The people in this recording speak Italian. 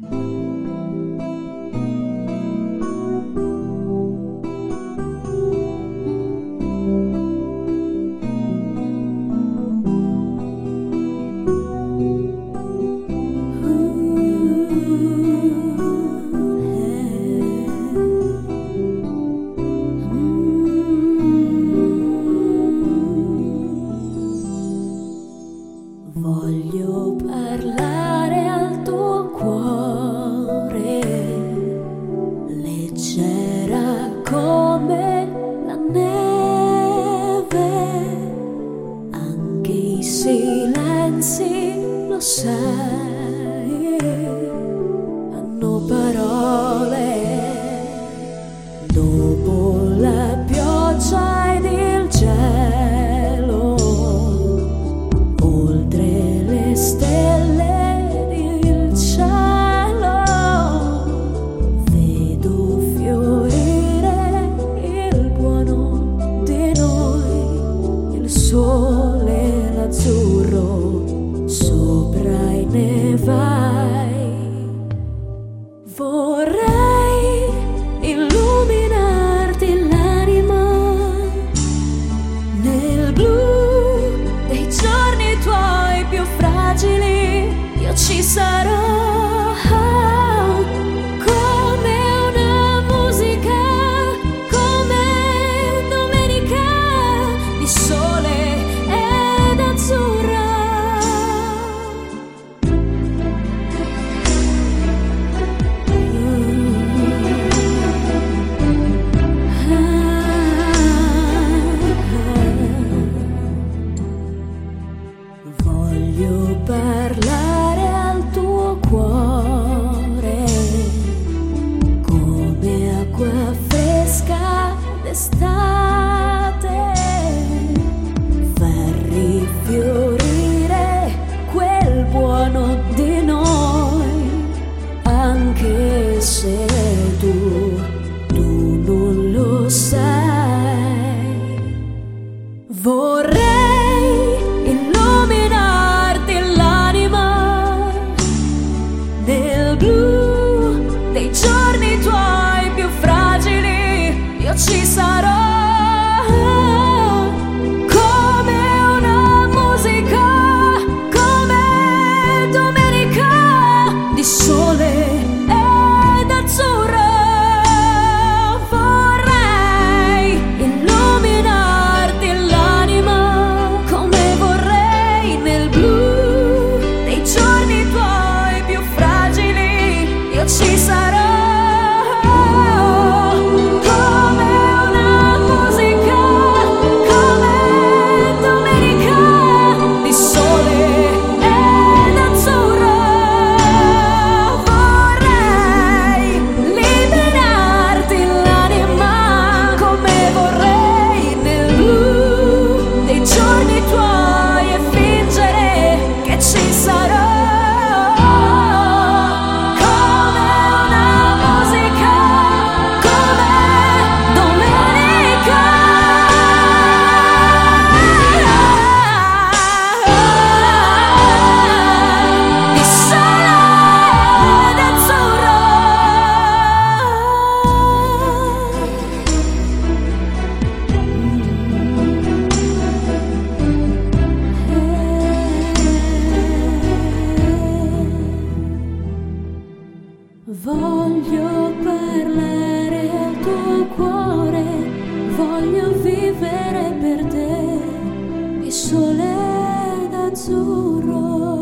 Voglio lo sai, hanno parole. Dopo la pioggia ed il cielo oltre le stelle ed il cielo vedo fiorire il buono di noi il sole l'azzurro fragili io ci anche se tu, tu non lo sai. Vorrei illuminarti l'anima nel blu dei giorni tuoi più fragili. Io ci Voglio parlare al tuo cuore, voglio vivere per te di sole ed azzurro.